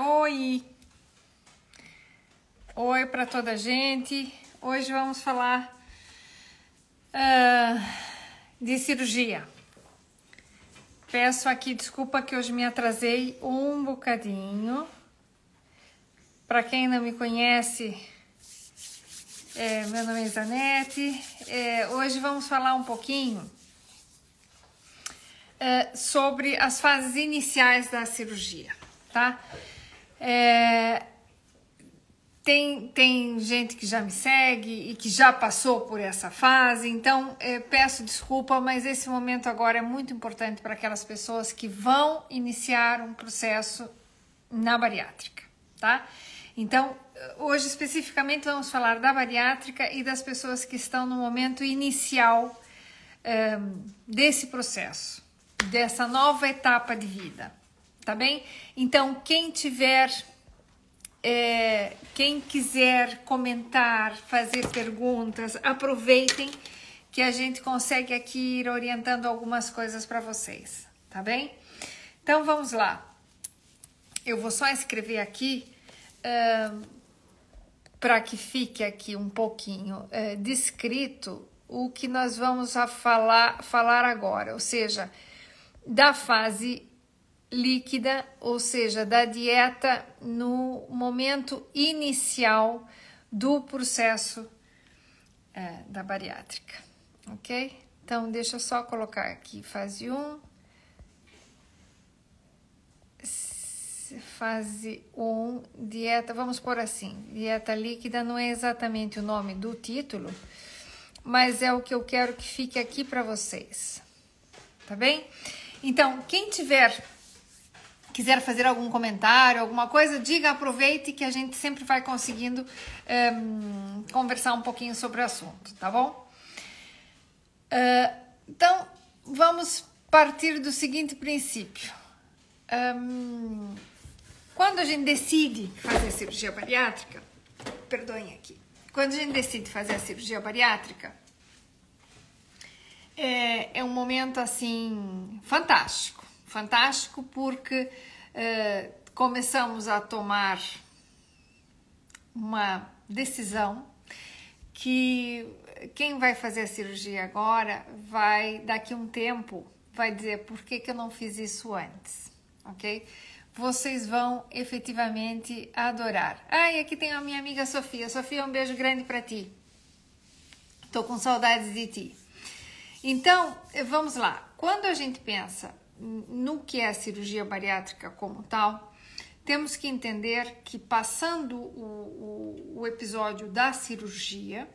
Oi! Oi para toda a gente. Hoje vamos falar uh, de cirurgia. Peço aqui desculpa que hoje me atrasei um bocadinho. Para quem não me conhece, é, meu nome é Zanete. É, hoje vamos falar um pouquinho sobre as fases iniciais da cirurgia, tá? É, tem, tem gente que já me segue e que já passou por essa fase, então é, peço desculpa, mas esse momento agora é muito importante para aquelas pessoas que vão iniciar um processo na bariátrica, tá? Então, hoje especificamente vamos falar da bariátrica e das pessoas que estão no momento inicial um, desse processo, dessa nova etapa de vida tá bem? Então, quem tiver, é, quem quiser comentar, fazer perguntas, aproveitem que a gente consegue aqui ir orientando algumas coisas para vocês, tá bem? Então, vamos lá. Eu vou só escrever aqui uh, para que fique aqui um pouquinho uh, descrito o que nós vamos falar, falar agora, ou seja, da fase líquida, ou seja, da dieta no momento inicial do processo é, da bariátrica, ok? Então, deixa eu só colocar aqui fase 1, fase 1, dieta, vamos por assim, dieta líquida não é exatamente o nome do título, mas é o que eu quero que fique aqui para vocês, tá bem? Então, quem tiver quiser fazer algum comentário, alguma coisa, diga, aproveite que a gente sempre vai conseguindo um, conversar um pouquinho sobre o assunto, tá bom? Uh, então, vamos partir do seguinte princípio. Um, quando a gente decide fazer cirurgia bariátrica, perdoem aqui, quando a gente decide fazer a cirurgia bariátrica, é, é um momento assim fantástico fantástico porque uh, começamos a tomar uma decisão que quem vai fazer a cirurgia agora vai daqui um tempo vai dizer por que, que eu não fiz isso antes, ok? Vocês vão efetivamente adorar. Ah, e aqui tem a minha amiga Sofia. Sofia, um beijo grande para ti. Tô com saudades de ti. Então, vamos lá. Quando a gente pensa no que é a cirurgia bariátrica como tal, temos que entender que passando o, o, o episódio da cirurgia,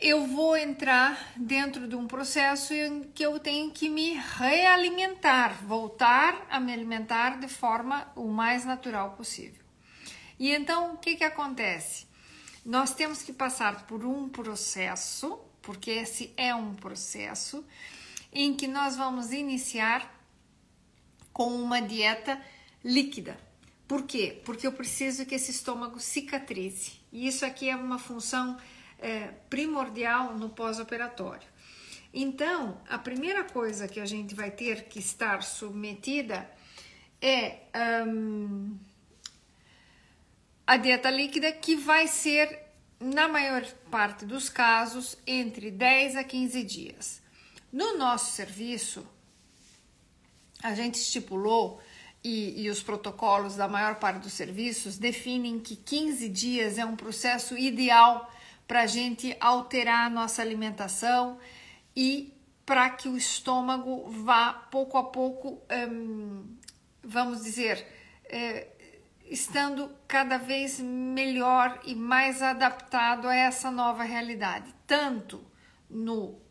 eu vou entrar dentro de um processo em que eu tenho que me realimentar, voltar a me alimentar de forma o mais natural possível. E então, o que, que acontece? Nós temos que passar por um processo, porque esse é um processo, em que nós vamos iniciar com uma dieta líquida. Por quê? Porque eu preciso que esse estômago cicatrize. E isso aqui é uma função é, primordial no pós-operatório. Então, a primeira coisa que a gente vai ter que estar submetida é um, a dieta líquida, que vai ser, na maior parte dos casos, entre 10 a 15 dias. No nosso serviço, a gente estipulou e, e, os protocolos da maior parte dos serviços definem que 15 dias é um processo ideal para a gente alterar a nossa alimentação e para que o estômago vá pouco a pouco, hum, vamos dizer, é, estando cada vez melhor e mais adaptado a essa nova realidade, tanto no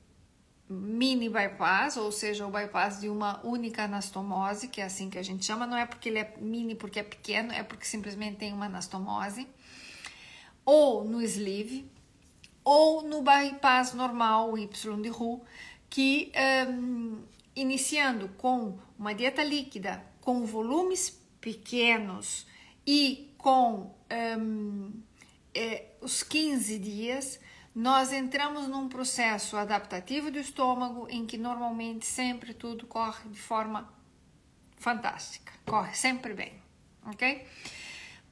mini bypass, ou seja, o bypass de uma única anastomose, que é assim que a gente chama, não é porque ele é mini porque é pequeno, é porque simplesmente tem uma anastomose, ou no sleeve, ou no bypass normal, o Y de Roux, que um, iniciando com uma dieta líquida, com volumes pequenos e com um, é, os 15 dias, nós entramos num processo adaptativo do estômago em que normalmente sempre tudo corre de forma fantástica, corre sempre bem, ok?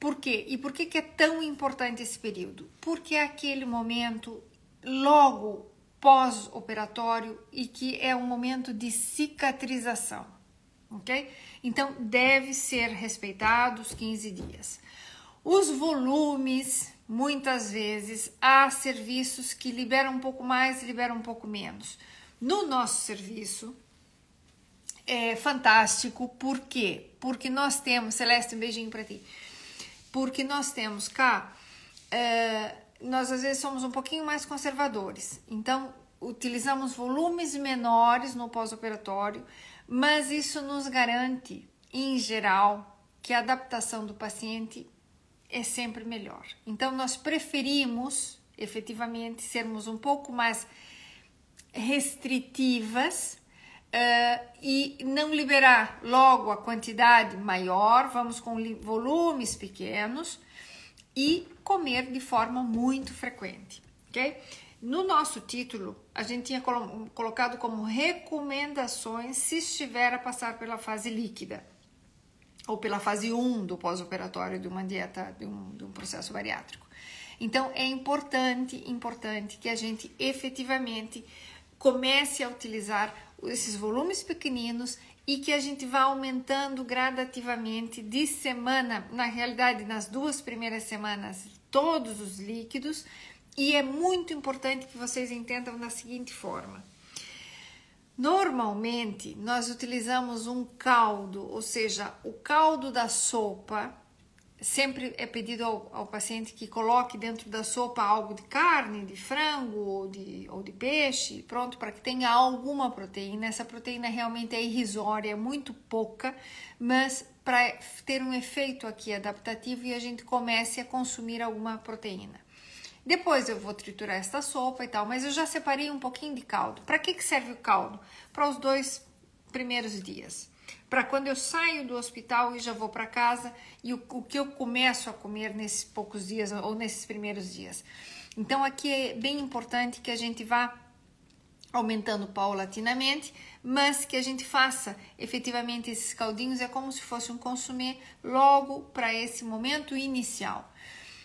Por quê? E por que, que é tão importante esse período? Porque é aquele momento logo pós-operatório e que é um momento de cicatrização, ok? Então deve ser respeitado os 15 dias. Os volumes, muitas vezes, há serviços que liberam um pouco mais, liberam um pouco menos. No nosso serviço, é fantástico, por quê? Porque nós temos, Celeste, um beijinho para ti porque nós temos cá, é, nós às vezes somos um pouquinho mais conservadores, então utilizamos volumes menores no pós-operatório, mas isso nos garante, em geral, que a adaptação do paciente é sempre melhor. Então, nós preferimos efetivamente sermos um pouco mais restritivas uh, e não liberar logo a quantidade maior, vamos com volumes pequenos e comer de forma muito frequente, ok? No nosso título, a gente tinha colo colocado como recomendações se estiver a passar pela fase líquida ou pela fase 1 do pós-operatório de uma dieta, de um, de um processo bariátrico. Então, é importante, importante que a gente efetivamente comece a utilizar esses volumes pequeninos e que a gente vá aumentando gradativamente de semana, na realidade, nas duas primeiras semanas, todos os líquidos. E é muito importante que vocês entendam da seguinte forma: normalmente nós utilizamos um caldo, ou seja, o caldo da sopa sempre é pedido ao, ao, paciente que coloque dentro da sopa algo de carne, de frango ou de, ou de peixe, pronto, para que tenha alguma proteína. Essa proteína realmente é irrisória, é muito pouca, mas para ter um efeito aqui adaptativo e a gente comece a consumir alguma proteína. Depois eu vou triturar esta sopa e tal, mas eu já separei um pouquinho de caldo. Para que, que serve o caldo? Para os dois primeiros dias para quando eu saio do hospital e já vou para casa e o, o, que eu começo a comer nesses poucos dias ou nesses primeiros dias. Então aqui é bem importante que a gente vá aumentando paulatinamente, mas que a gente faça efetivamente esses caldinhos é como se fosse um consumir logo para esse momento inicial.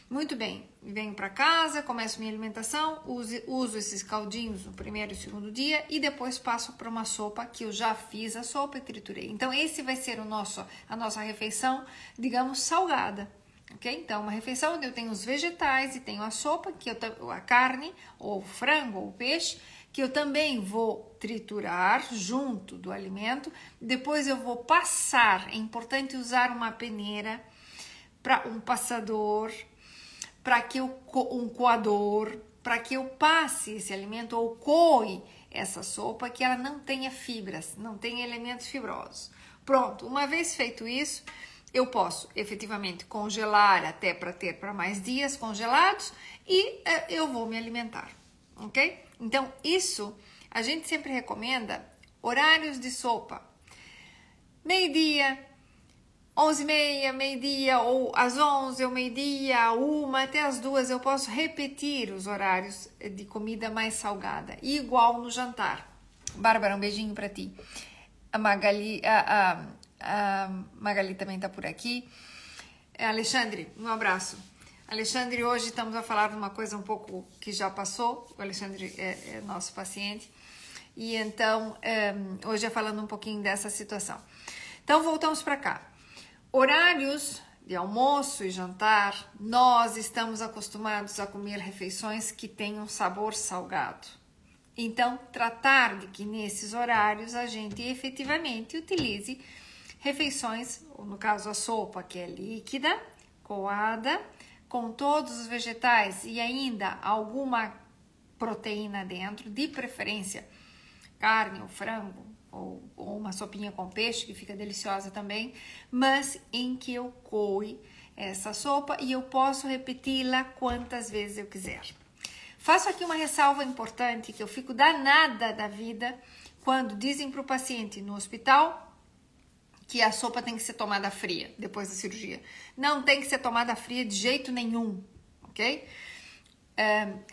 Muito bem, venho para casa, começo minha alimentação, uso, uso esses caldinhos no primeiro e segundo dia e depois passo para uma sopa que eu já fiz a sopa e triturei. Então esse vai ser o nosso a nossa refeição, digamos salgada. Ok? Então, uma refeição onde eu tenho os vegetais e tenho a sopa, que eu, a carne, ou frango, ou peixe, que eu também vou triturar junto do alimento. Depois eu vou passar, é importante usar uma peneira, para um passador, para que eu, um coador, para que eu passe esse alimento ou coe essa sopa que ela não tenha fibras, não tenha elementos fibrosos. Pronto, uma vez feito isso, eu posso efetivamente congelar até para ter para mais dias congelados e eh, eu vou me alimentar, ok? Então, isso a gente sempre recomenda horários de sopa. Meio-dia, 11 e meia, meio-dia, ou às 11 ou meio-dia, uma até as duas, eu posso repetir os horários de comida mais salgada. Igual no jantar. Bárbara, um beijinho para ti. A Magali, a, a, a Magali também está por aqui. Alexandre, um abraço. Alexandre, hoje estamos a falar de uma coisa um pouco que já passou. O Alexandre é, é nosso paciente. E então, é, hoje é falando um pouquinho dessa situação. Então, voltamos para cá. Horários de almoço e jantar, nós estamos acostumados a comer refeições que tenham sabor salgado. Então, tratar de que nesses horários a gente efetivamente utilize refeições, ou no caso a sopa que é líquida, coada, com todos os vegetais e ainda alguma proteína dentro, de preferência carne ou frango, ou, ou uma sopinha com peixe, que fica deliciosa também, mas em que eu coe essa sopa e eu posso repeti-la quantas vezes eu quiser. Faço aqui uma ressalva importante que eu fico danada da vida quando dizem para o paciente no hospital que a sopa tem que ser tomada fria depois da cirurgia. Não tem que ser tomada fria de jeito nenhum, ok?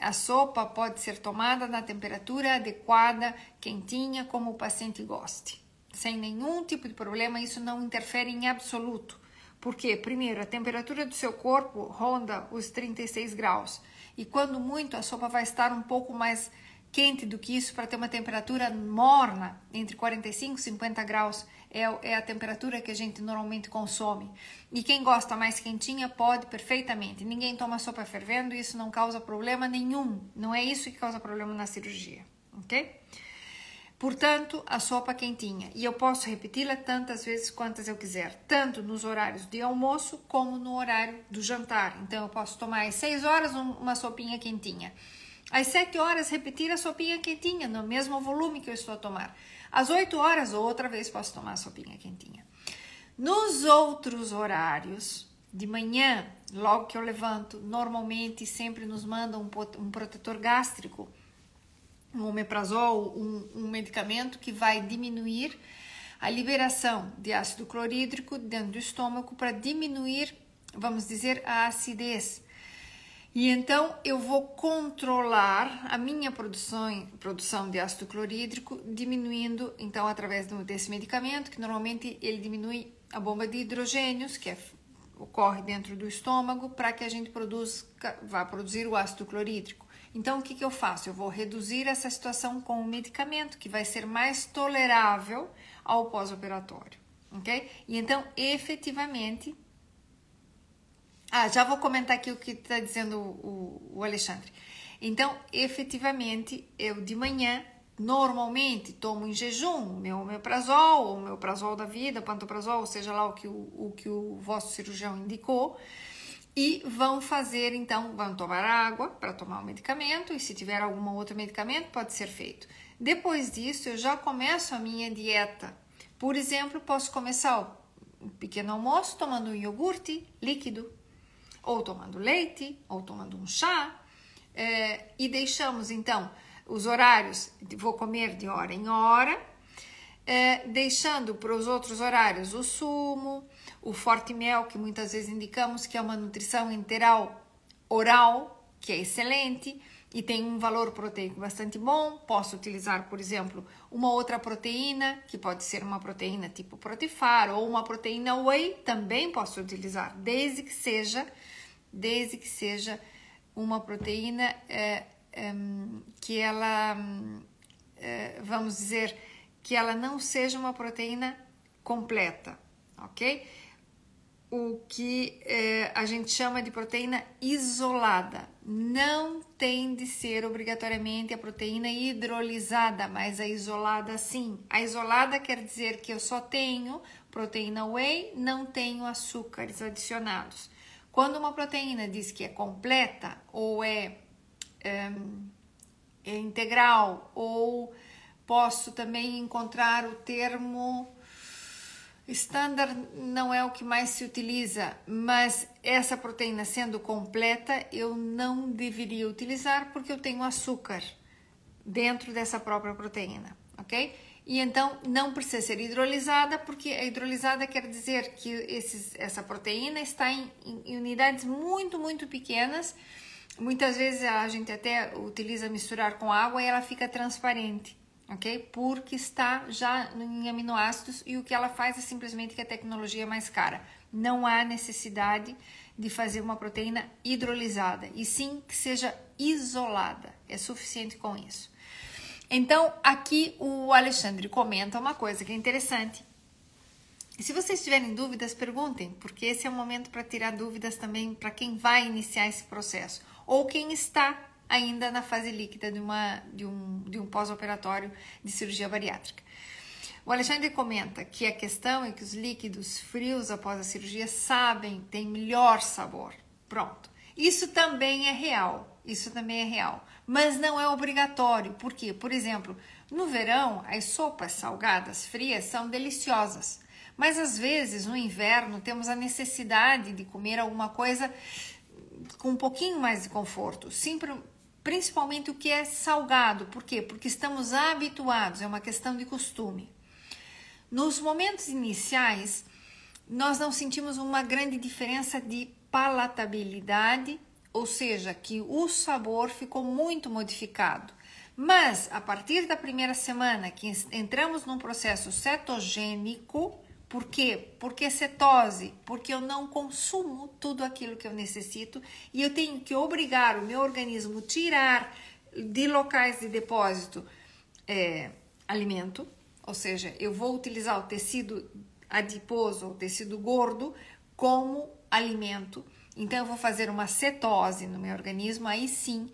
A sopa pode ser tomada na temperatura adequada, quentinha, como o paciente goste. Sem nenhum tipo de problema, isso não interfere em absoluto, Porque, primeiro, a temperatura do seu corpo ronda os 36 graus. E quando muito, a sopa vai estar um pouco mais quente do que isso para ter uma temperatura morna, entre 45 e 50 graus é, é, a temperatura que a gente normalmente consome. E quem gosta mais quentinha pode perfeitamente. Ninguém toma sopa fervendo isso não causa problema nenhum. Não é isso que causa problema na cirurgia, ok? Portanto, a sopa quentinha. E eu posso repeti-la tantas vezes quantas eu quiser, tanto nos horários de almoço como no horário do jantar. Então, eu posso tomar às 6 horas uma sopinha quentinha. Às 7 horas, repetir a sopinha quentinha, no mesmo volume que eu estou a tomar. Às 8 horas, outra vez, posso tomar a sopinha quentinha. Nos outros horários, de manhã, logo que eu levanto, normalmente sempre nos mandam um, um protetor gástrico um omeprazol, um, um medicamento que vai diminuir a liberação de ácido clorídrico dentro do estômago para diminuir, vamos dizer, a acidez. E então eu vou controlar a minha produção, produção de ácido clorídrico, diminuindo, então, através desse medicamento, que normalmente ele diminui a bomba de hidrogênios, que é, ocorre dentro do estômago, para que a gente produza, vá produzir o ácido clorídrico. Então, o que, que eu faço? Eu vou reduzir essa situação com o medicamento, que vai ser mais tolerável ao pós-operatório, ok? E então, efetivamente. Ah, já vou comentar aqui o que está dizendo o, o Alexandre. Então, efetivamente, eu de manhã normalmente tomo em jejum meu omeprazol, ou meu prazol da vida, pantoprazol, seja lá o que o, o que o vosso cirurgião indicou, e vão fazer então, vão tomar água para tomar o medicamento e se tiver algum outro medicamento pode ser feito. Depois disso, eu já começo a minha dieta. Por exemplo, posso começar o pequeno almoço tomando um iogurte líquido, ou tomando leite, ou tomando um chá, é, e deixamos então os horários, vou comer de hora em hora, é, deixando para os outros horários o sumo, o forte mel, que muitas vezes indicamos que é uma nutrição integral oral, que é excelente e tem um valor proteico bastante bom. Posso utilizar, por exemplo, uma outra proteína, que pode ser uma proteína tipo protifar ou uma proteína whey, também posso utilizar, desde que seja, desde que seja uma proteína é, é, que ela, é, vamos dizer, que ela não seja uma proteína completa, ok? o que é, a gente chama de proteína isolada. Não tem de ser obrigatoriamente a proteína hidrolisada, mas a isolada sim. A isolada quer dizer que eu só tenho proteína whey, não tenho açúcares adicionados. Quando uma proteína diz que é completa ou é, é, é integral, ou posso também encontrar o termo Standard não é o que mais se utiliza, mas essa proteína sendo completa, eu não deveria utilizar porque eu tenho açúcar dentro dessa própria proteína, ok? E então não precisa ser hidrolisada, porque a hidrolisada quer dizer que esses, essa proteína está em, em unidades muito, muito pequenas. Muitas vezes a gente até utiliza misturar com água e ela fica transparente ok? Porque está já em aminoácidos e o que ela faz é simplesmente que a tecnologia é mais cara. Não há necessidade de fazer uma proteína hidrolisada, e sim que seja isolada. É suficiente com isso. Então, aqui o Alexandre comenta uma coisa que é interessante. E se vocês tiverem dúvidas, perguntem, porque esse é o momento para tirar dúvidas também para quem vai iniciar esse processo ou quem está ainda na fase líquida de, uma, de um, de um pós-operatório de cirurgia bariátrica. O Alexandre comenta que a questão é que os líquidos frios após a cirurgia sabem, têm melhor sabor. Pronto. Isso também é real. Isso também é real. Mas não é obrigatório. Por quê? Por exemplo, no verão, as sopas salgadas frias são deliciosas. Mas às vezes, no inverno, temos a necessidade de comer alguma coisa com um pouquinho mais de conforto. Sempre, principalmente o que é salgado. Por quê? Porque estamos habituados, é uma questão de costume. Nos momentos iniciais, nós não sentimos uma grande diferença de palatabilidade, ou seja, que o sabor ficou muito modificado. Mas a partir da primeira semana que entramos num processo cetogênico, Por quê? Porque cetose, porque eu não consumo tudo aquilo que eu necessito e eu tenho que obrigar o meu organismo a tirar de locais de depósito é, alimento, ou seja, eu vou utilizar o tecido adiposo, o tecido gordo, como alimento. Então, eu vou fazer uma cetose no meu organismo, aí sim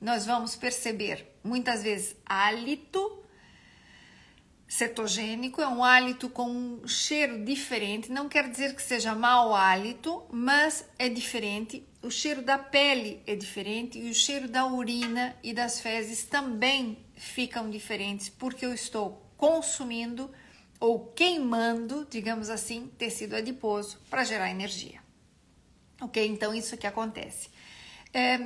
nós vamos perceber muitas vezes hálito cetogênico, é um hálito com um cheiro diferente, não quer dizer que seja mau hálito, mas é diferente. O cheiro da pele é diferente e o cheiro da urina e das fezes também ficam diferentes porque eu estou consumindo ou queimando, digamos assim, tecido adiposo para gerar energia. Ok? Então, isso que acontece. É,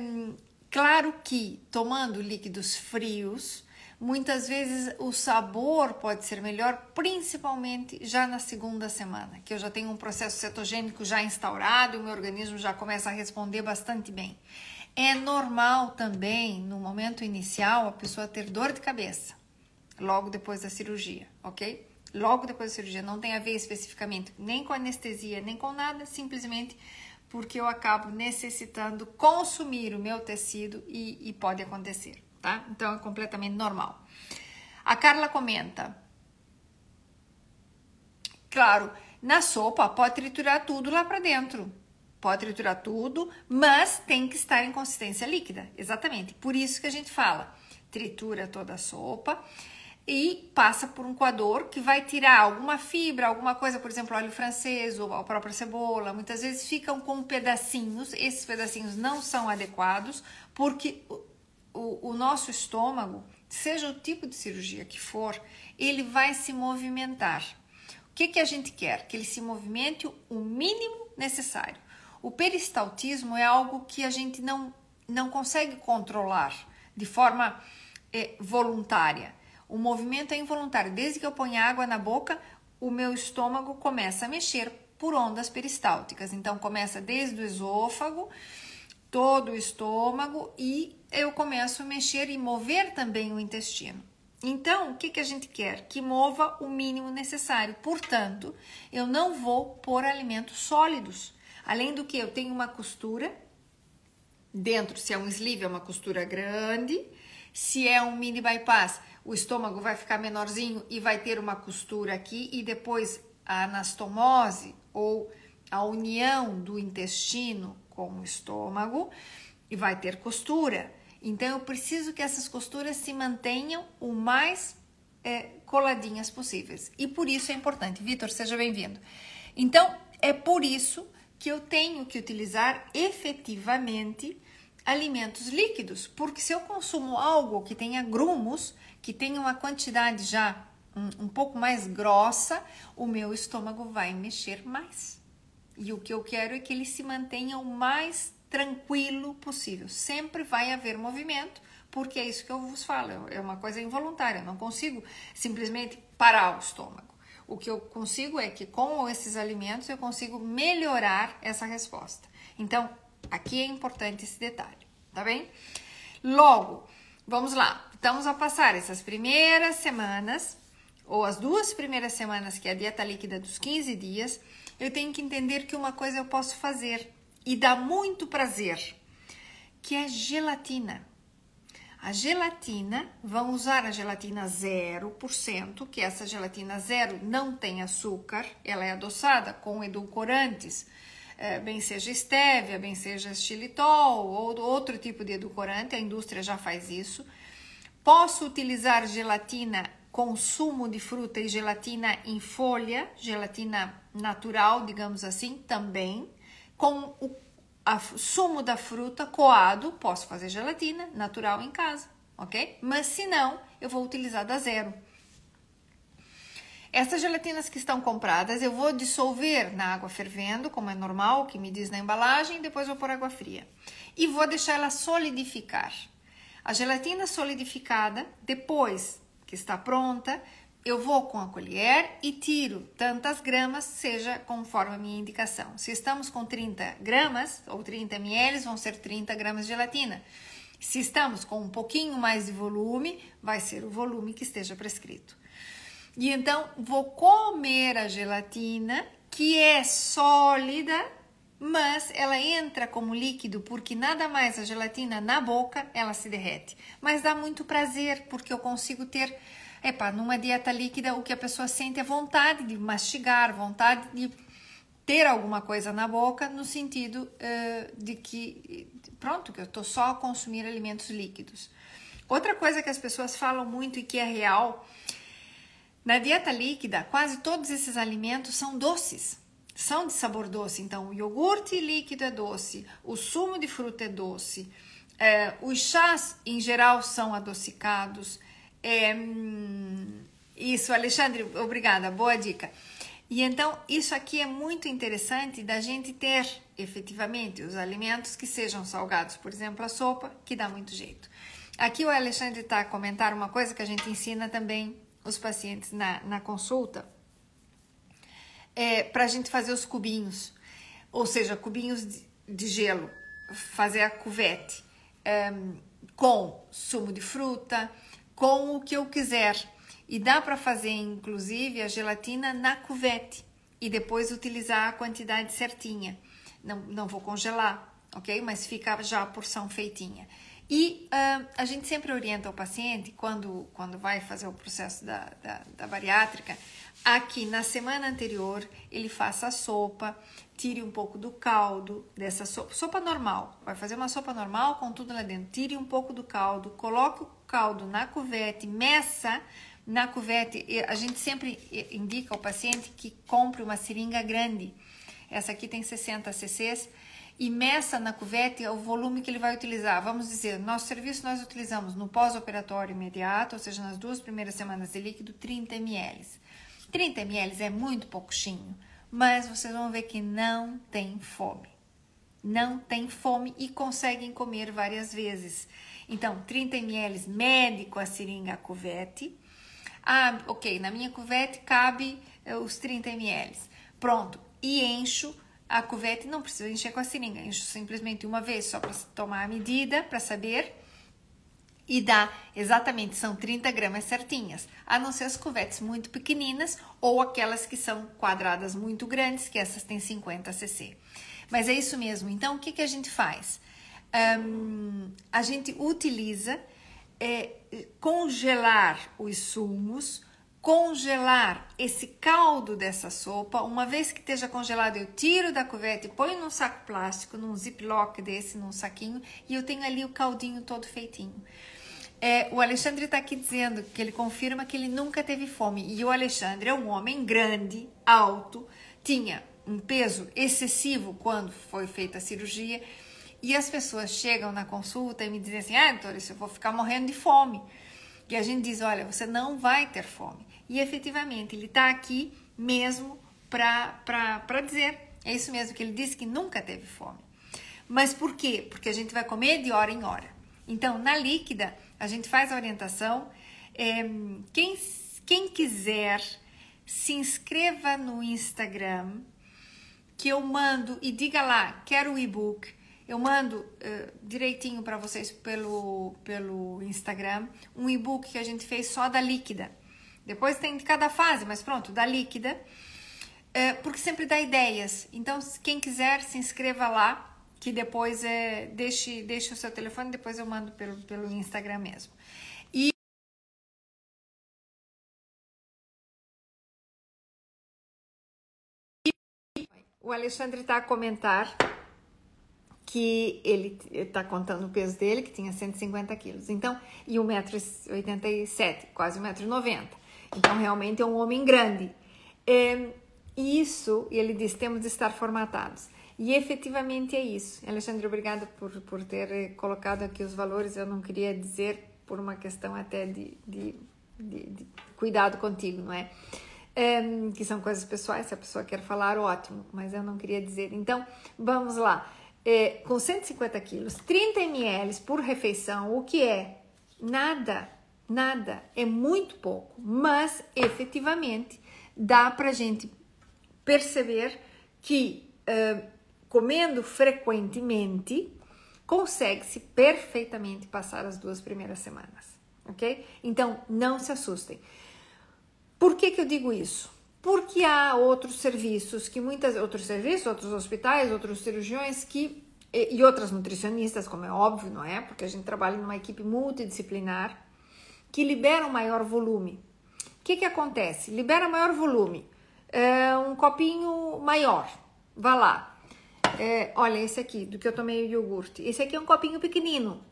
claro que tomando líquidos frios, muitas vezes o sabor pode ser melhor, principalmente já na segunda semana, que eu já tenho um processo cetogênico já instaurado e o meu organismo já começa a responder bastante bem. É normal também, no momento inicial, a pessoa ter dor de cabeça, logo depois da cirurgia, ok? Logo depois da cirurgia, não tem a ver especificamente nem com anestesia, nem com nada, simplesmente porque eu acabo necessitando consumir o meu tecido e, e pode acontecer, tá? Então é completamente normal. A Carla comenta: Claro, na sopa pode triturar tudo lá para dentro. Pode triturar tudo, mas tem que estar em consistência líquida. Exatamente. Por isso que a gente fala: tritura toda a sopa e passa por um coador que vai tirar alguma fibra, alguma coisa, por exemplo, óleo francês ou a própria cebola. Muitas vezes ficam com pedacinhos, esses pedacinhos não são adequados porque o, o, nosso estômago, seja o tipo de cirurgia que for, ele vai se movimentar. O que, que a gente quer? Que ele se movimente o mínimo necessário. O peristaltismo é algo que a gente não, não consegue controlar de forma é, voluntária. O movimento é involuntário. Desde que eu ponho água na boca, o meu estômago começa a mexer por ondas peristálticas. Então, começa desde o esôfago, todo o estômago e eu começo a mexer e mover também o intestino. Então, o que, que a gente quer? Que mova o mínimo necessário. Portanto, eu não vou pôr alimentos sólidos. Além do que eu tenho uma costura dentro, se é um sleeve, é uma costura grande, se é um mini bypass, o estômago vai ficar menorzinho e vai ter uma costura aqui e depois a anastomose ou a união do intestino com o estômago e vai ter costura. Então eu preciso que essas costuras se mantenham o mais é, coladinhas possíveis. E por isso é importante. Vitor, seja bem-vindo. Então é por isso que eu tenho que utilizar efetivamente alimentos líquidos, porque se eu consumo algo que tenha grumos, que tenha uma quantidade já um, um pouco mais grossa, o meu estômago vai mexer mais. E o que eu quero é que ele se mantenha o mais tranquilo possível. Sempre vai haver movimento, porque é isso que eu vos falo, é uma coisa involuntária, eu não consigo simplesmente parar o estômago. O que eu consigo é que com esses alimentos eu consigo melhorar essa resposta. Então, aqui é importante esse detalhe, tá bem? Logo, vamos lá. Estamos a passar essas primeiras semanas, ou as duas primeiras semanas, que é a dieta líquida dos 15 dias, eu tenho que entender que uma coisa eu posso fazer e dá muito prazer, que é gelatina. A gelatina, vão usar a gelatina 0%, que essa gelatina zero não tem açúcar, ela é adoçada com edulcorantes, é, bem seja stevia, bem seja xilitol ou outro tipo de edulcorante, a indústria já faz isso. Posso utilizar gelatina com sumo de fruta e gelatina em folha, gelatina natural, digamos assim, também, com o sumo da fruta coado, posso fazer gelatina natural em casa, ok? Mas se não, eu vou utilizar da zero. Essas gelatinas que estão compradas, eu vou dissolver na água fervendo, como é normal, que me diz na embalagem, depois vou pôr água fria. E vou deixar ela solidificar. A gelatina solidificada, depois que está pronta, eu vou com a colher e tiro tantas gramas, seja conforme a minha indicação. Se estamos com 30 gramas ou 30 ml, vão ser 30 gramas de gelatina. Se estamos com um pouquinho mais de volume, vai ser o volume que esteja prescrito. E então vou comer a gelatina, que é sólida, mas ela entra como líquido porque nada mais a gelatina na boca ela se derrete. Mas dá muito prazer porque eu consigo ter, epa, numa dieta líquida o que a pessoa sente é vontade de mastigar, vontade de ter alguma coisa na boca no sentido uh, de que pronto que eu estou só a consumir alimentos líquidos. Outra coisa que as pessoas falam muito e que é real na dieta líquida, quase todos esses alimentos são doces, são de sabor doce. Então, o iogurte líquido é doce, o sumo de fruta é doce, é, os chás em geral são adocicados. É, hum, isso, Alexandre, obrigada, boa dica. E então, isso aqui é muito interessante da gente ter efetivamente os alimentos que sejam salgados, por exemplo, a sopa, que dá muito jeito. Aqui o Alexandre está a comentar uma coisa que a gente ensina também os pacientes na, na consulta é, para a gente fazer os cubinhos, ou seja, cubinhos de, de gelo, fazer a cuvete é, com sumo de fruta, com o que eu quiser. E dá para fazer, inclusive, a gelatina na cuvete e depois utilizar a quantidade certinha. Não, não vou congelar, ok? Mas fica já a porção feitinha. E uh, a gente sempre orienta o paciente, quando, quando vai fazer o processo da, da, da bariátrica, a que na semana anterior ele faça a sopa, tire um pouco do caldo dessa sopa, sopa normal, vai fazer uma sopa normal com tudo lá dentro, tire um pouco do caldo, coloque o caldo na cuvete, meça na cuvete, a gente sempre indica ao paciente que compre uma seringa grande, essa aqui tem 60 cc's, e meça na cuvete o volume que ele vai utilizar. Vamos dizer, nosso serviço nós utilizamos no pós-operatório imediato, ou seja, nas duas primeiras semanas de líquido, 30 ml. 30 ml é muito pouquinho, mas vocês vão ver que não tem fome. Não tem fome e conseguem comer várias vezes. Então, 30 ml mede com a seringa a cuvete. Ah, ok, na minha cuvete cabe eh, os 30 ml. Pronto, e encho a cuvete não precisa encher com a seringa, enche simplesmente uma vez só para tomar a medida, para saber. E dá exatamente, são 30 gramas certinhas, a não ser as cuvetes muito pequeninas ou aquelas que são quadradas muito grandes, que essas têm 50 cc. Mas é isso mesmo. Então, o que, que a gente faz? Um, a gente utiliza é, congelar os sumos congelar esse caldo dessa sopa. Uma vez que esteja congelado, eu tiro da cuvete, ponho num saco plástico, num ziplock desse, num saquinho, e eu tenho ali o caldinho todo feitinho. É, o Alexandre está aqui dizendo que ele confirma que ele nunca teve fome. E o Alexandre é um homem grande, alto, tinha um peso excessivo quando foi feita a cirurgia. E as pessoas chegam na consulta e me dizem assim: Ah, doutor, eu vou ficar morrendo de fome. E a gente diz: Olha, você não vai ter fome. E efetivamente, ele está aqui mesmo para dizer. É isso mesmo, que ele disse que nunca teve fome. Mas por quê? Porque a gente vai comer de hora em hora. Então, na líquida, a gente faz a orientação. É, quem, quem quiser, se inscreva no Instagram, que eu mando e diga lá, quero o e-book. Eu mando uh, direitinho para vocês pelo, pelo Instagram um e-book que a gente fez só da líquida. Depois tem de cada fase, mas pronto, da líquida, é, porque sempre dá ideias. Então, quem quiser, se inscreva lá, que depois é, deixe, deixe o seu telefone, depois eu mando pelo, pelo Instagram mesmo. E o Alexandre está a comentar que ele está contando o peso dele, que tinha 150 quilos. Então, e 1,87m, quase 1,90m. Então, realmente é um homem grande. É, isso, ele diz, temos de estar formatados. E efetivamente é isso. Alexandre, obrigada por, por ter eh, colocado aqui os valores. Eu não queria dizer por uma questão até de, de, de, de cuidado contigo, não é? é? Que são coisas pessoais, se a pessoa quer falar, ótimo, mas eu não queria dizer. Então, vamos lá. É, com 150 quilos, 30 ml por refeição, o que é? Nada nada, é muito pouco, mas efetivamente dá para gente perceber que uh, comendo frequentemente consegue-se perfeitamente passar as duas primeiras semanas, ok? Então não se assustem. Por que, que eu digo isso? Porque há outros serviços que muitas outros serviços, outros hospitais, outros cirurgiões que e, e outras nutricionistas, como é óbvio, não é? Porque a gente trabalha numa equipe multidisciplinar que liberam maior volume. O que, que acontece? Libera maior volume, é, um copinho maior, vá lá. É, olha, esse aqui, do que eu tomei o iogurte. Esse aqui é um copinho pequenino.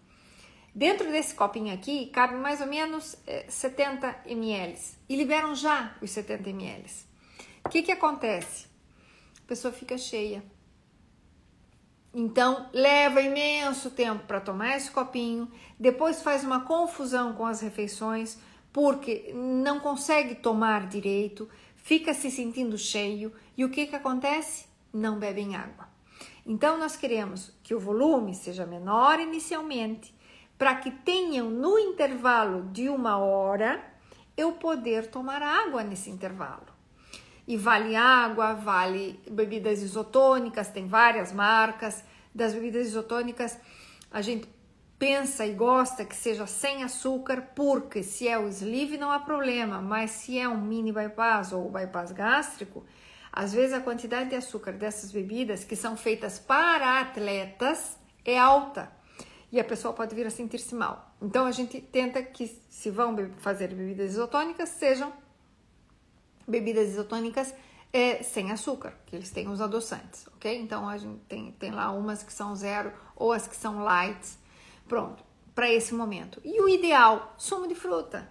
Dentro desse copinho aqui, cabe mais ou menos é, 70 ml. E liberam já os 70 ml. O que, que acontece? A pessoa fica cheia. Então, leva imenso tempo para tomar esse copinho, depois faz uma confusão com as refeições, porque não consegue tomar direito, fica se sentindo cheio e o que, que acontece? Não bebem água. Então, nós queremos que o volume seja menor inicialmente, para que tenham no intervalo de uma hora eu poder tomar água nesse intervalo. E vale água, vale bebidas isotônicas, tem várias marcas das bebidas isotônicas. A gente pensa e gosta que seja sem açúcar, porque se é o sleeve não há problema, mas se é um mini bypass ou bypass gástrico, às vezes a quantidade de açúcar dessas bebidas que são feitas para atletas é alta e a pessoa pode vir a sentir-se mal. Então a gente tenta que se vão fazer bebidas isotônicas, sejam bebidas isotônicas é, sem açúcar, que eles têm os adoçantes, ok? Então a gente tem, tem lá umas que são zero ou as que são light, pronto, para esse momento. E o ideal, sumo de fruta.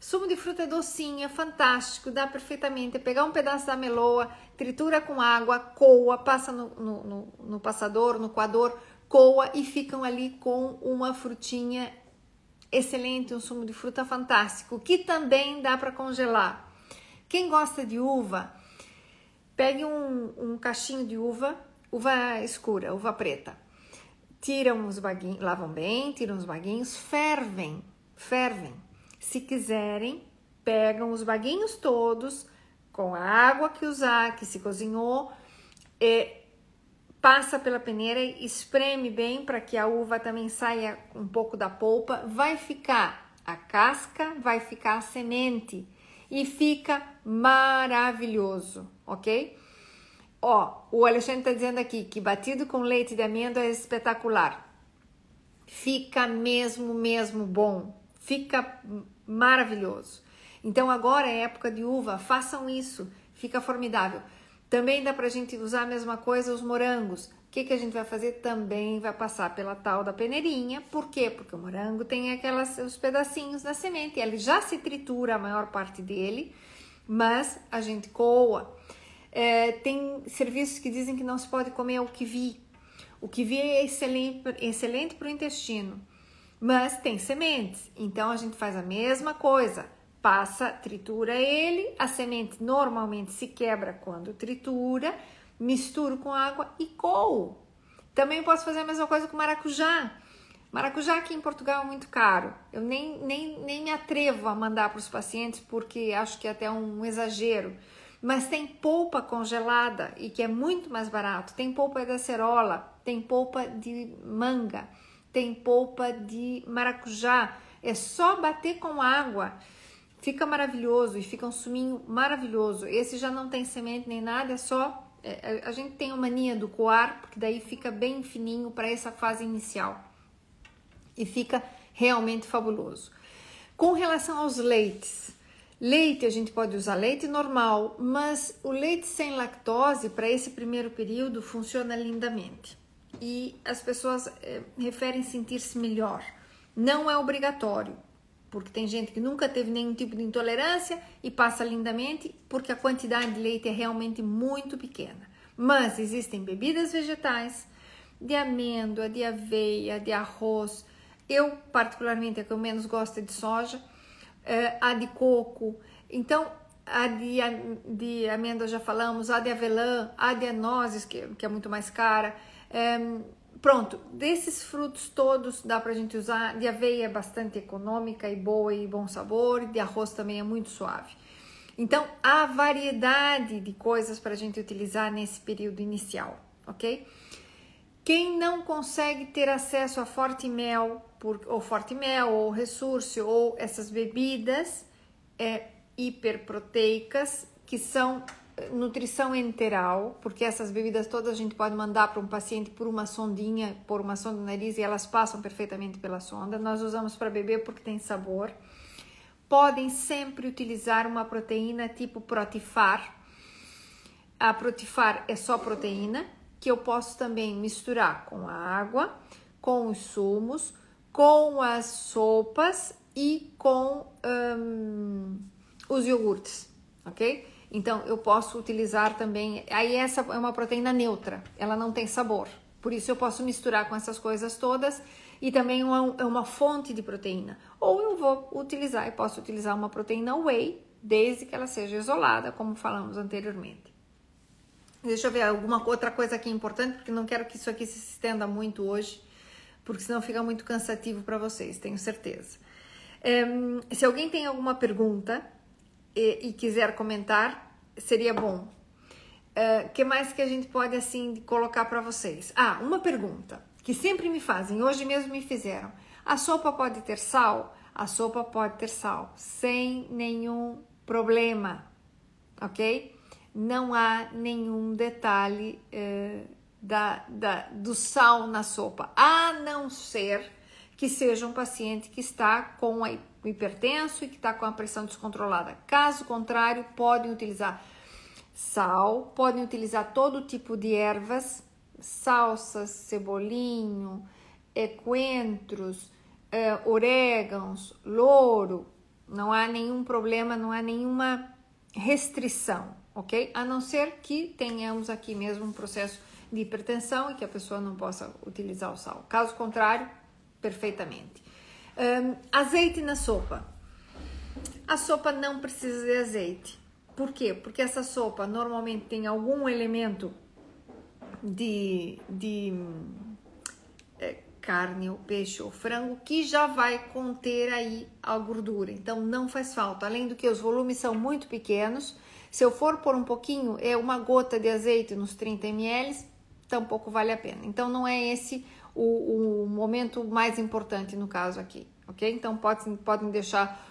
Sumo de fruta é docinho, é fantástico, dá perfeitamente. É pegar um pedaço da meloa, tritura com água, coa, passa no, no, no, no passador, no coador, coa e ficam ali com uma frutinha excelente, um sumo de fruta fantástico, que também dá para congelar. Quem gosta de uva, pegue um, um cachinho de uva, uva escura, uva preta. Tiram os baguinhos, lavam bem, tiram os baguinhos, fervem, fervem. Se quiserem, pegam os baguinhos todos com a água que usar, que se cozinhou, passa pela peneira e espreme bem para que a uva também saia um pouco da polpa. Vai ficar a casca, vai ficar a semente e fica maravilhoso, ok? Ó, o Alexandre está dizendo aqui que batido com leite de amêndoa é espetacular. Fica mesmo, mesmo bom. Fica maravilhoso. Então agora é época de uva, façam isso, fica formidável. Também dá para a gente usar a mesma coisa os morangos. O que, que a gente vai fazer? Também vai passar pela tal da peneirinha. Por quê? Porque o morango tem aquelas, os pedacinhos da semente. Ele já se tritura a maior parte dele, mas a gente coa. É, tem serviços que dizem que não se pode comer o kiwi. O kiwi é excelente, excelente para o intestino, mas tem sementes. Então a gente faz a mesma coisa. Passa, tritura ele, a semente normalmente se quebra quando tritura misturo com água e coo. Também posso fazer a mesma coisa com maracujá. Maracujá aqui em Portugal é muito caro. Eu nem, nem, nem me atrevo a mandar para os pacientes porque acho que é até um exagero. Mas tem polpa congelada e que é muito mais barato. Tem polpa de acerola, tem polpa de manga, tem polpa de maracujá. É só bater com água. Fica maravilhoso e fica um suminho maravilhoso. Esse já não tem semente nem nada, é só é, a gente tem a mania do coar, porque daí fica bem fininho para essa fase inicial e fica realmente fabuloso. Com relação aos leites, leite a gente pode usar leite normal, mas o leite sem lactose para esse primeiro período funciona lindamente e as pessoas é, referem sentir-se melhor. Não é obrigatório, porque tem gente que nunca teve nenhum tipo de intolerância e passa lindamente, porque a quantidade de leite é realmente muito pequena. Mas existem bebidas vegetais de amêndoa, de aveia, de arroz. Eu, particularmente, a que eu menos gosto é de soja, é, a de coco. Então, a de, de amêndoa já falamos, a de avelã, a de nozes, que, que é muito mais cara. É, Pronto, desses frutos todos dá pra gente usar. De aveia é bastante econômica e boa e bom sabor, de arroz também é muito suave. Então, há variedade de coisas para a gente utilizar nesse período inicial, ok? Quem não consegue ter acesso a forte mel, por, ou forte mel, ou ressurso, ou essas bebidas, é, hiperproteicas, que são nutrição enteral, porque essas bebidas todas a gente pode mandar para um paciente por uma sondinha, por uma sonda no nariz e elas passam perfeitamente pela sonda. Nós usamos para beber porque tem sabor. Podem sempre utilizar uma proteína tipo Protifar. A Protifar é só proteína, que eu posso também misturar com a água, com os sumos, com as sopas e com um, os iogurtes, ok? Então eu posso utilizar também. Aí essa é uma proteína neutra, ela não tem sabor. Por isso eu posso misturar com essas coisas todas e também é uma fonte de proteína. Ou eu vou utilizar, e posso utilizar uma proteína whey, desde que ela seja isolada, como falamos anteriormente. Deixa eu ver alguma outra coisa aqui importante, porque não quero que isso aqui se estenda muito hoje, porque senão fica muito cansativo para vocês, tenho certeza. Um, se alguém tem alguma pergunta, e, e quiser comentar, seria bom. O uh, que mais que a gente pode assim colocar para vocês? Ah, uma pergunta que sempre me fazem, hoje mesmo me fizeram. A sopa pode ter sal? A sopa pode ter sal, sem nenhum problema, ok? Não há nenhum detalhe uh, da, da, do sal na sopa, a não ser que seja um paciente que está com hipertenso e que está com a pressão descontrolada. Caso contrário, podem utilizar sal, podem utilizar todo tipo de ervas, salsas, cebolinho, coentros, é, orégãos, louro. Não há nenhum problema, não há nenhuma restrição, ok? A não ser que tenhamos aqui mesmo um processo de hipertensão e que a pessoa não possa utilizar o sal. Caso contrário, perfeitamente. Um, azeite na sopa. A sopa não precisa de azeite. Por quê? Porque essa sopa normalmente tem algum elemento de, de é, carne ou peixe ou frango que já vai conter aí a gordura. Então não faz falta. Além do que os volumes são muito pequenos, se eu for por um pouquinho, é uma gota de azeite nos 30 ml, tampouco vale a pena. Então não é esse o, o momento mais importante no caso aqui, ok? Então pode, podem deixar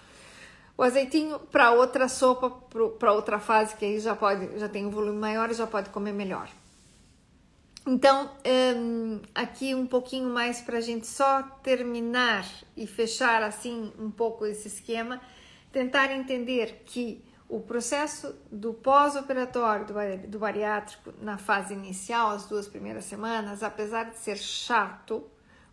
o azeitinho para outra sopa, para outra fase, que aí já pode, já tem um volume maior e já pode comer melhor. Então, um, aqui um pouquinho mais para a gente só terminar e fechar assim um pouco esse esquema, tentar entender que o processo do pós-operatório do bariátrico na fase inicial, as duas primeiras semanas, apesar de ser chato,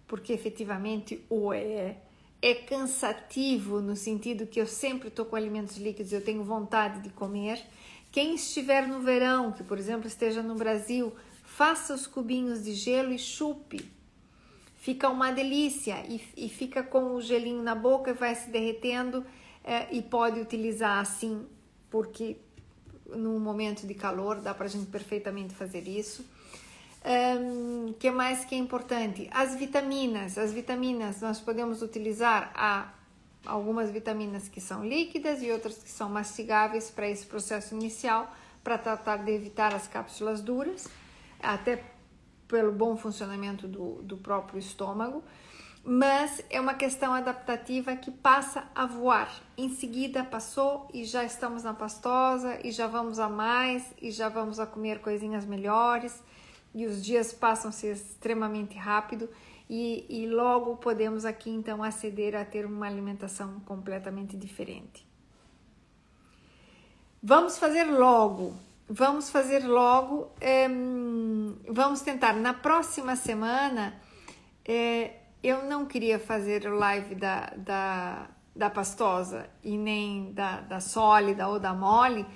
porque efetivamente o é, é cansativo no sentido que eu sempre estou com alimentos líquidos, eu tenho vontade de comer. Quem estiver no verão, que por exemplo esteja no Brasil, faça os cubinhos de gelo e chupe. Fica uma delícia e, e fica com o gelinho na boca, vai se derretendo é, e pode utilizar assim porque num momento de calor dá para a gente perfeitamente fazer isso. O um, que mais que é importante? As vitaminas. As vitaminas nós podemos utilizar a, algumas vitaminas que são líquidas e outras que são mastigáveis para esse processo inicial, para tratar de evitar as cápsulas duras, até pelo bom funcionamento do, do próprio estômago mas é uma questão adaptativa que passa a voar. Em seguida passou e já estamos na pastosa e já vamos a mais e já vamos a comer coisinhas melhores e os dias passam-se extremamente rápido e, e logo podemos aqui então aceder a ter uma alimentação completamente diferente. Vamos fazer logo, vamos fazer logo, é, vamos tentar na próxima semana. É, eu não queria fazer o live da, da, da pastosa e nem da, da sólida ou da mole,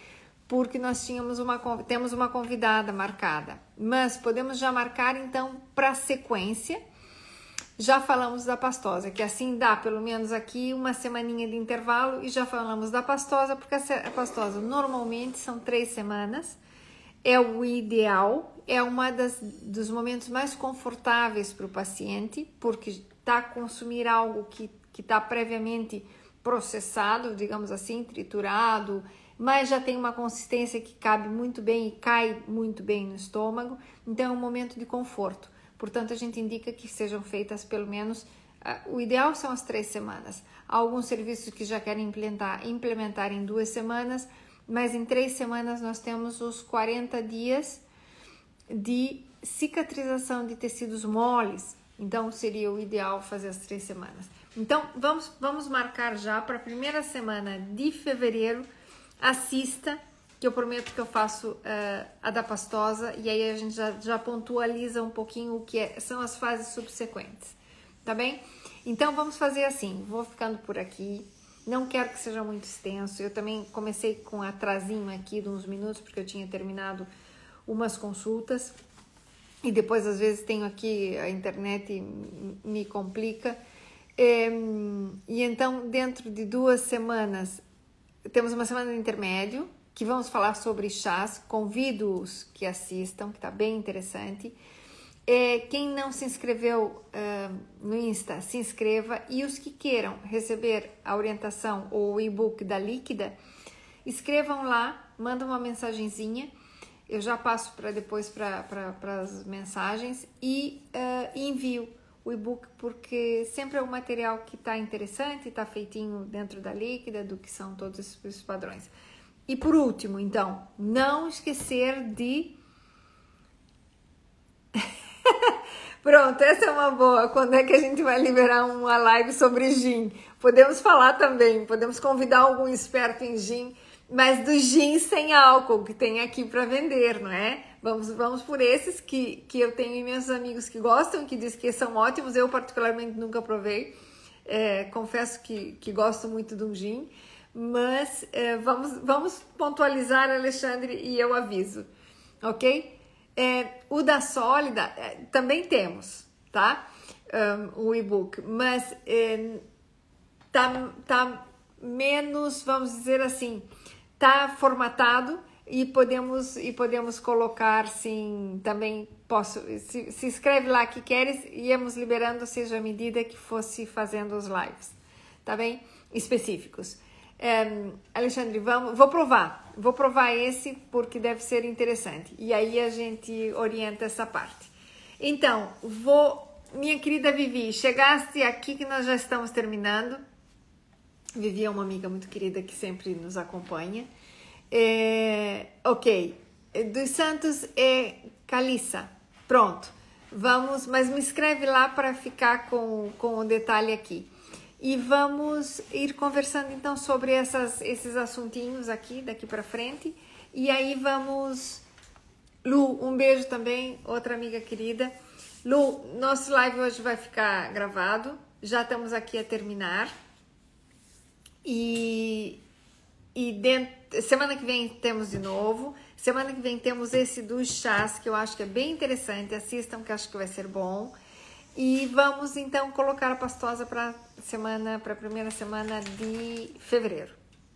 porque nós tínhamos uma, temos uma convidada marcada. Mas podemos já marcar então para sequência. Já falamos da pastosa, que assim dá pelo menos aqui uma semaninha de intervalo e já falamos da pastosa, porque a pastosa normalmente são três semanas, é o ideal, é das dos momentos mais confortáveis para o paciente, porque está a consumir algo que está previamente processado, digamos assim, triturado, mas já tem uma consistência que cabe muito bem e cai muito bem no estômago, então é um momento de conforto. Portanto, a gente indica que sejam feitas pelo menos Uh, o ideal são as três semanas. Há alguns serviços que já querem implementar, implementar em duas semanas, mas em três semanas nós temos os 40 dias de cicatrização de tecidos moles. Então seria o ideal fazer as três semanas. Então vamos, vamos marcar já para a primeira semana de fevereiro. Assista, que eu prometo que eu faço uh, a da pastosa e aí a gente já, já pontualiza um pouquinho o que é, são as fases subsequentes, tá bem? Então vamos fazer assim, vou ficando por aqui. Não quero que seja muito extenso. Eu também comecei com atrasinho aqui de uns minutos porque eu tinha terminado umas consultas e depois às vezes tenho aqui a internet me complica. E, e então, dentro de duas semanas, temos uma semana de intermédio que vamos falar sobre chás. Convido-os que assistam, que está bem interessante. E quem não se inscreveu uh, no Insta, se inscreva. E os que queiram receber a orientação ou o e-book da Líquida, escrevam lá, mandam uma mensagenzinha eu já passo para depois para as mensagens e uh, envio o e-book porque sempre é um material que está interessante, está feitinho dentro da líquida, do que são todos esses padrões. E por último, então, não esquecer de. Pronto, essa é uma boa. Quando é que a gente vai liberar uma live sobre gin? Podemos falar também, podemos convidar algum esperto em gin mas do gin sem álcool que tem aqui para vender, não é? Vamos, vamos por esses que, que eu tenho imensos amigos que gostam, que dizem que são ótimos. Eu, particularmente, nunca provei. É, confesso que, que gosto muito do gin, mas é, vamos, vamos pontualizar, Alexandre, e eu aviso, ok? É, o da sólida é, também temos, tá? Um, o e-book, mas é, tá, tá menos, vamos dizer assim, tá formatado e podemos e podemos colocar sim também posso se, se escreve lá que queres íamos liberando seja à medida que fosse fazendo os lives tá bem específicos é, Alexandre vamos vou provar vou provar esse porque deve ser interessante e aí a gente orienta essa parte então vou minha querida Vivi chegaste aqui que nós já estamos terminando Vivi é uma amiga muito querida que sempre nos acompanha. É, ok, dos Santos é Caliça. Pronto, vamos, mas me escreve lá para ficar com, com o detalhe aqui. E vamos ir conversando então sobre essas, esses assuntinhos aqui, daqui para frente. E aí vamos. Lu, um beijo também, outra amiga querida. Lu, nosso live hoje vai ficar gravado. Já estamos aqui a terminar. E, e dentro, semana que vem temos de novo. Semana que vem temos esse dos chás, que eu acho que é bem interessante. Assistam, que acho que vai ser bom. E vamos então colocar a pastosa para semana, para a primeira semana de fevereiro,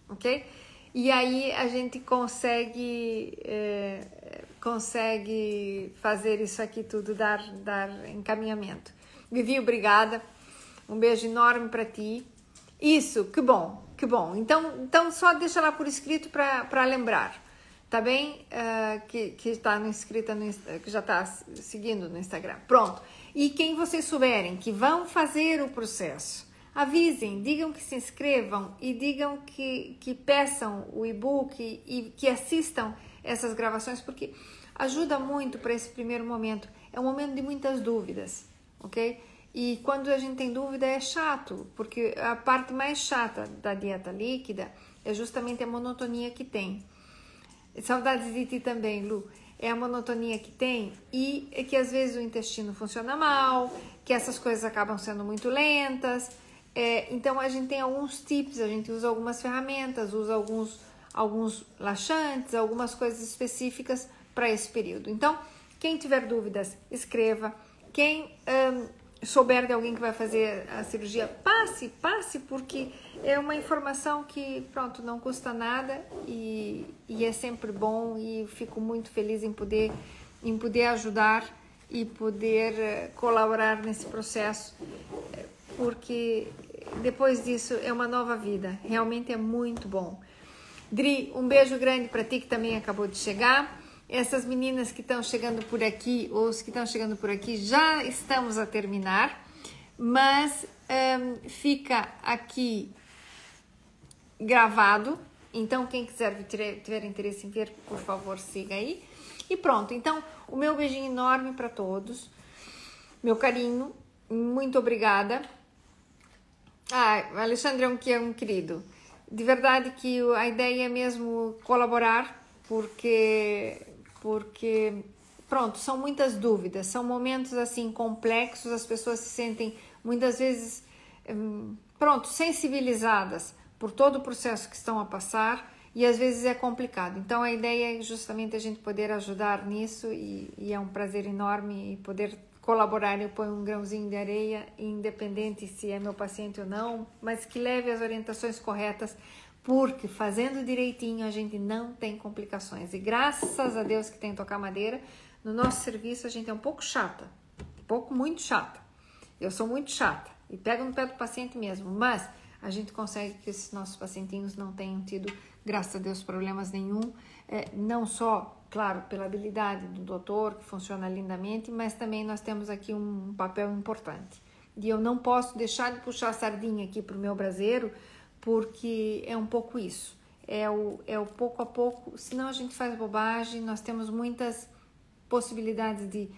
ok? E aí a gente consegue é, consegue fazer isso aqui tudo, dar, dar encaminhamento. Vivi, obrigada. Um beijo enorme para ti. Isso, que bom, que bom. Então, então só deixa lá por escrito para lembrar, tá bem? Uh, que, que está no inscrita no, que já está seguindo no Instagram. Pronto. E quem vocês souberem que vão fazer o processo, avisem, digam que se inscrevam e digam que, que peçam o e-book e, e que assistam essas gravações, porque ajuda muito para esse primeiro momento. É um momento de muitas dúvidas, ok? E quando a gente tem dúvida é chato, porque a parte mais chata da dieta líquida é justamente a monotonia que tem. Saudades de ti também, Lu. É a monotonia que tem e é que às vezes o intestino funciona mal, que essas coisas acabam sendo muito lentas. É, então a gente tem alguns tips, a gente usa algumas ferramentas, usa alguns, alguns laxantes, algumas coisas específicas para esse período. Então, quem tiver dúvidas, escreva. Quem souber de alguém que vai fazer a cirurgia, passe, passe, porque é uma informação que, pronto, não custa nada e, e é sempre bom e fico muito feliz em poder, em poder ajudar e poder eh, colaborar nesse processo, porque depois disso é uma nova vida, realmente é muito bom. Dri, um beijo grande para ti que também acabou de chegar essas meninas que estão chegando por aqui, ou os que estão chegando por aqui, já estamos a terminar, mas um, fica aqui gravado. Então, quem quiser tiver, interesse em ver, por favor, siga aí. E pronto. Então, o meu beijinho enorme para todos. Meu carinho. Muito obrigada. Ah, Alexandre é um, é um querido. De verdade que a ideia é mesmo colaborar, porque, porque pronto, são muitas dúvidas, são momentos assim complexos, as pessoas se sentem muitas vezes, hum, pronto, sensibilizadas por todo o processo que estão a passar e às vezes é complicado. Então a ideia é justamente a gente poder ajudar nisso e, e é um prazer enorme poder colaborar. Eu ponho um grãozinho de areia, independente se é meu paciente ou não, mas que leve as orientações corretas, porque fazendo direitinho a gente não tem complicações. E graças a Deus que tem tocar madeira, no nosso serviço a gente é um pouco chata, um pouco muito chata. Eu sou muito chata e pego no pé do paciente mesmo, mas a gente consegue que esses nossos pacientinhos não tenham tido, graças a Deus, problemas nenhum, é, não só, claro, pela habilidade do doutor, que funciona lindamente, mas também nós temos aqui um papel importante. E eu não posso deixar de puxar a sardinha aqui para o meu braseiro, porque é um pouco isso. É o, é o pouco a pouco, senão a gente faz bobagem, nós temos muitas possibilidades de.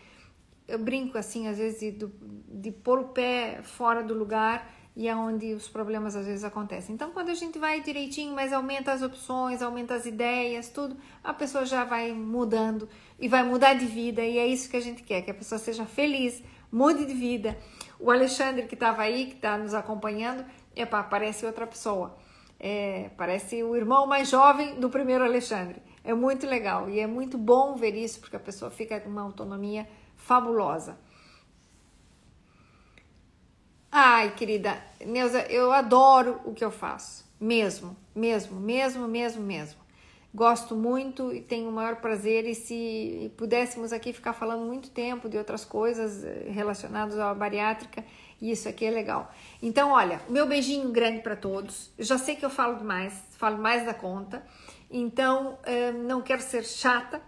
Eu brinco assim, às vezes, de, de pôr o pé fora do lugar e é onde os problemas às vezes acontecem. Então, quando a gente vai direitinho, mas aumenta as opções, aumenta as ideias, tudo, a pessoa já vai mudando e vai mudar de vida, e é isso que a gente quer, que a pessoa seja feliz, mude de vida. O Alexandre que estava aí, que está nos acompanhando, epa, parece outra pessoa. É, parece o irmão mais jovem do primeiro Alexandre. É muito legal e é muito bom ver isso, porque a pessoa fica com uma autonomia fabulosa. Ai, querida Neuza, eu adoro o que eu faço, mesmo, mesmo, mesmo, mesmo, mesmo. Gosto muito e tenho o maior prazer. E se pudéssemos aqui ficar falando muito tempo de outras coisas eh, relacionadas à bariátrica, isso aqui é legal. Então, olha, meu beijinho grande para todos. Eu já sei que eu falo demais, falo mais da conta, então eh, não quero ser chata,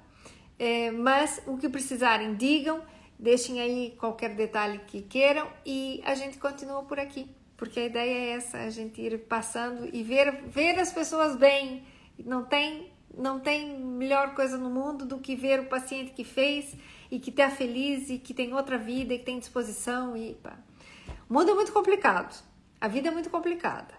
eh, mas o que precisarem, digam. Deixem aí qualquer detalhe que queiram e a gente continua por aqui, porque a ideia é essa, a gente ir passando e ver, ver as pessoas bem. Não tem, não tem melhor coisa no mundo do que ver o paciente que fez e que está feliz e que tem outra vida e que tem disposição e pá. O mundo é muito complicado, a vida é muito complicada.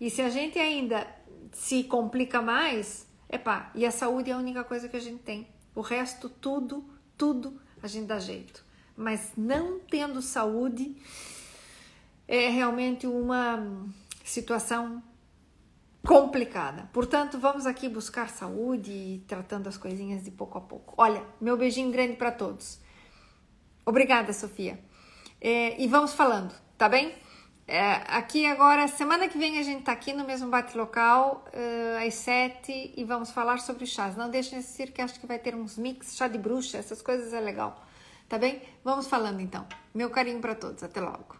E se a gente ainda se complica mais, é pá, e a saúde é a única coisa que a gente tem. O resto, tudo, tudo a gente dá jeito. Mas não tendo saúde é realmente uma situação complicada. Portanto, vamos aqui buscar saúde e tratando as coisinhas de pouco a pouco. Olha, meu beijinho grande para todos. Obrigada, Sofia. É, e vamos falando, tá bem? É, aqui agora, semana que vem a gente tá aqui no mesmo bate local, uh, às sete, e vamos falar sobre chás. Não deixem de assistir que acho que vai ter uns mix, chá de bruxa, essas coisas é legal. Tá bem? Vamos falando então. Meu carinho para todos. Até logo.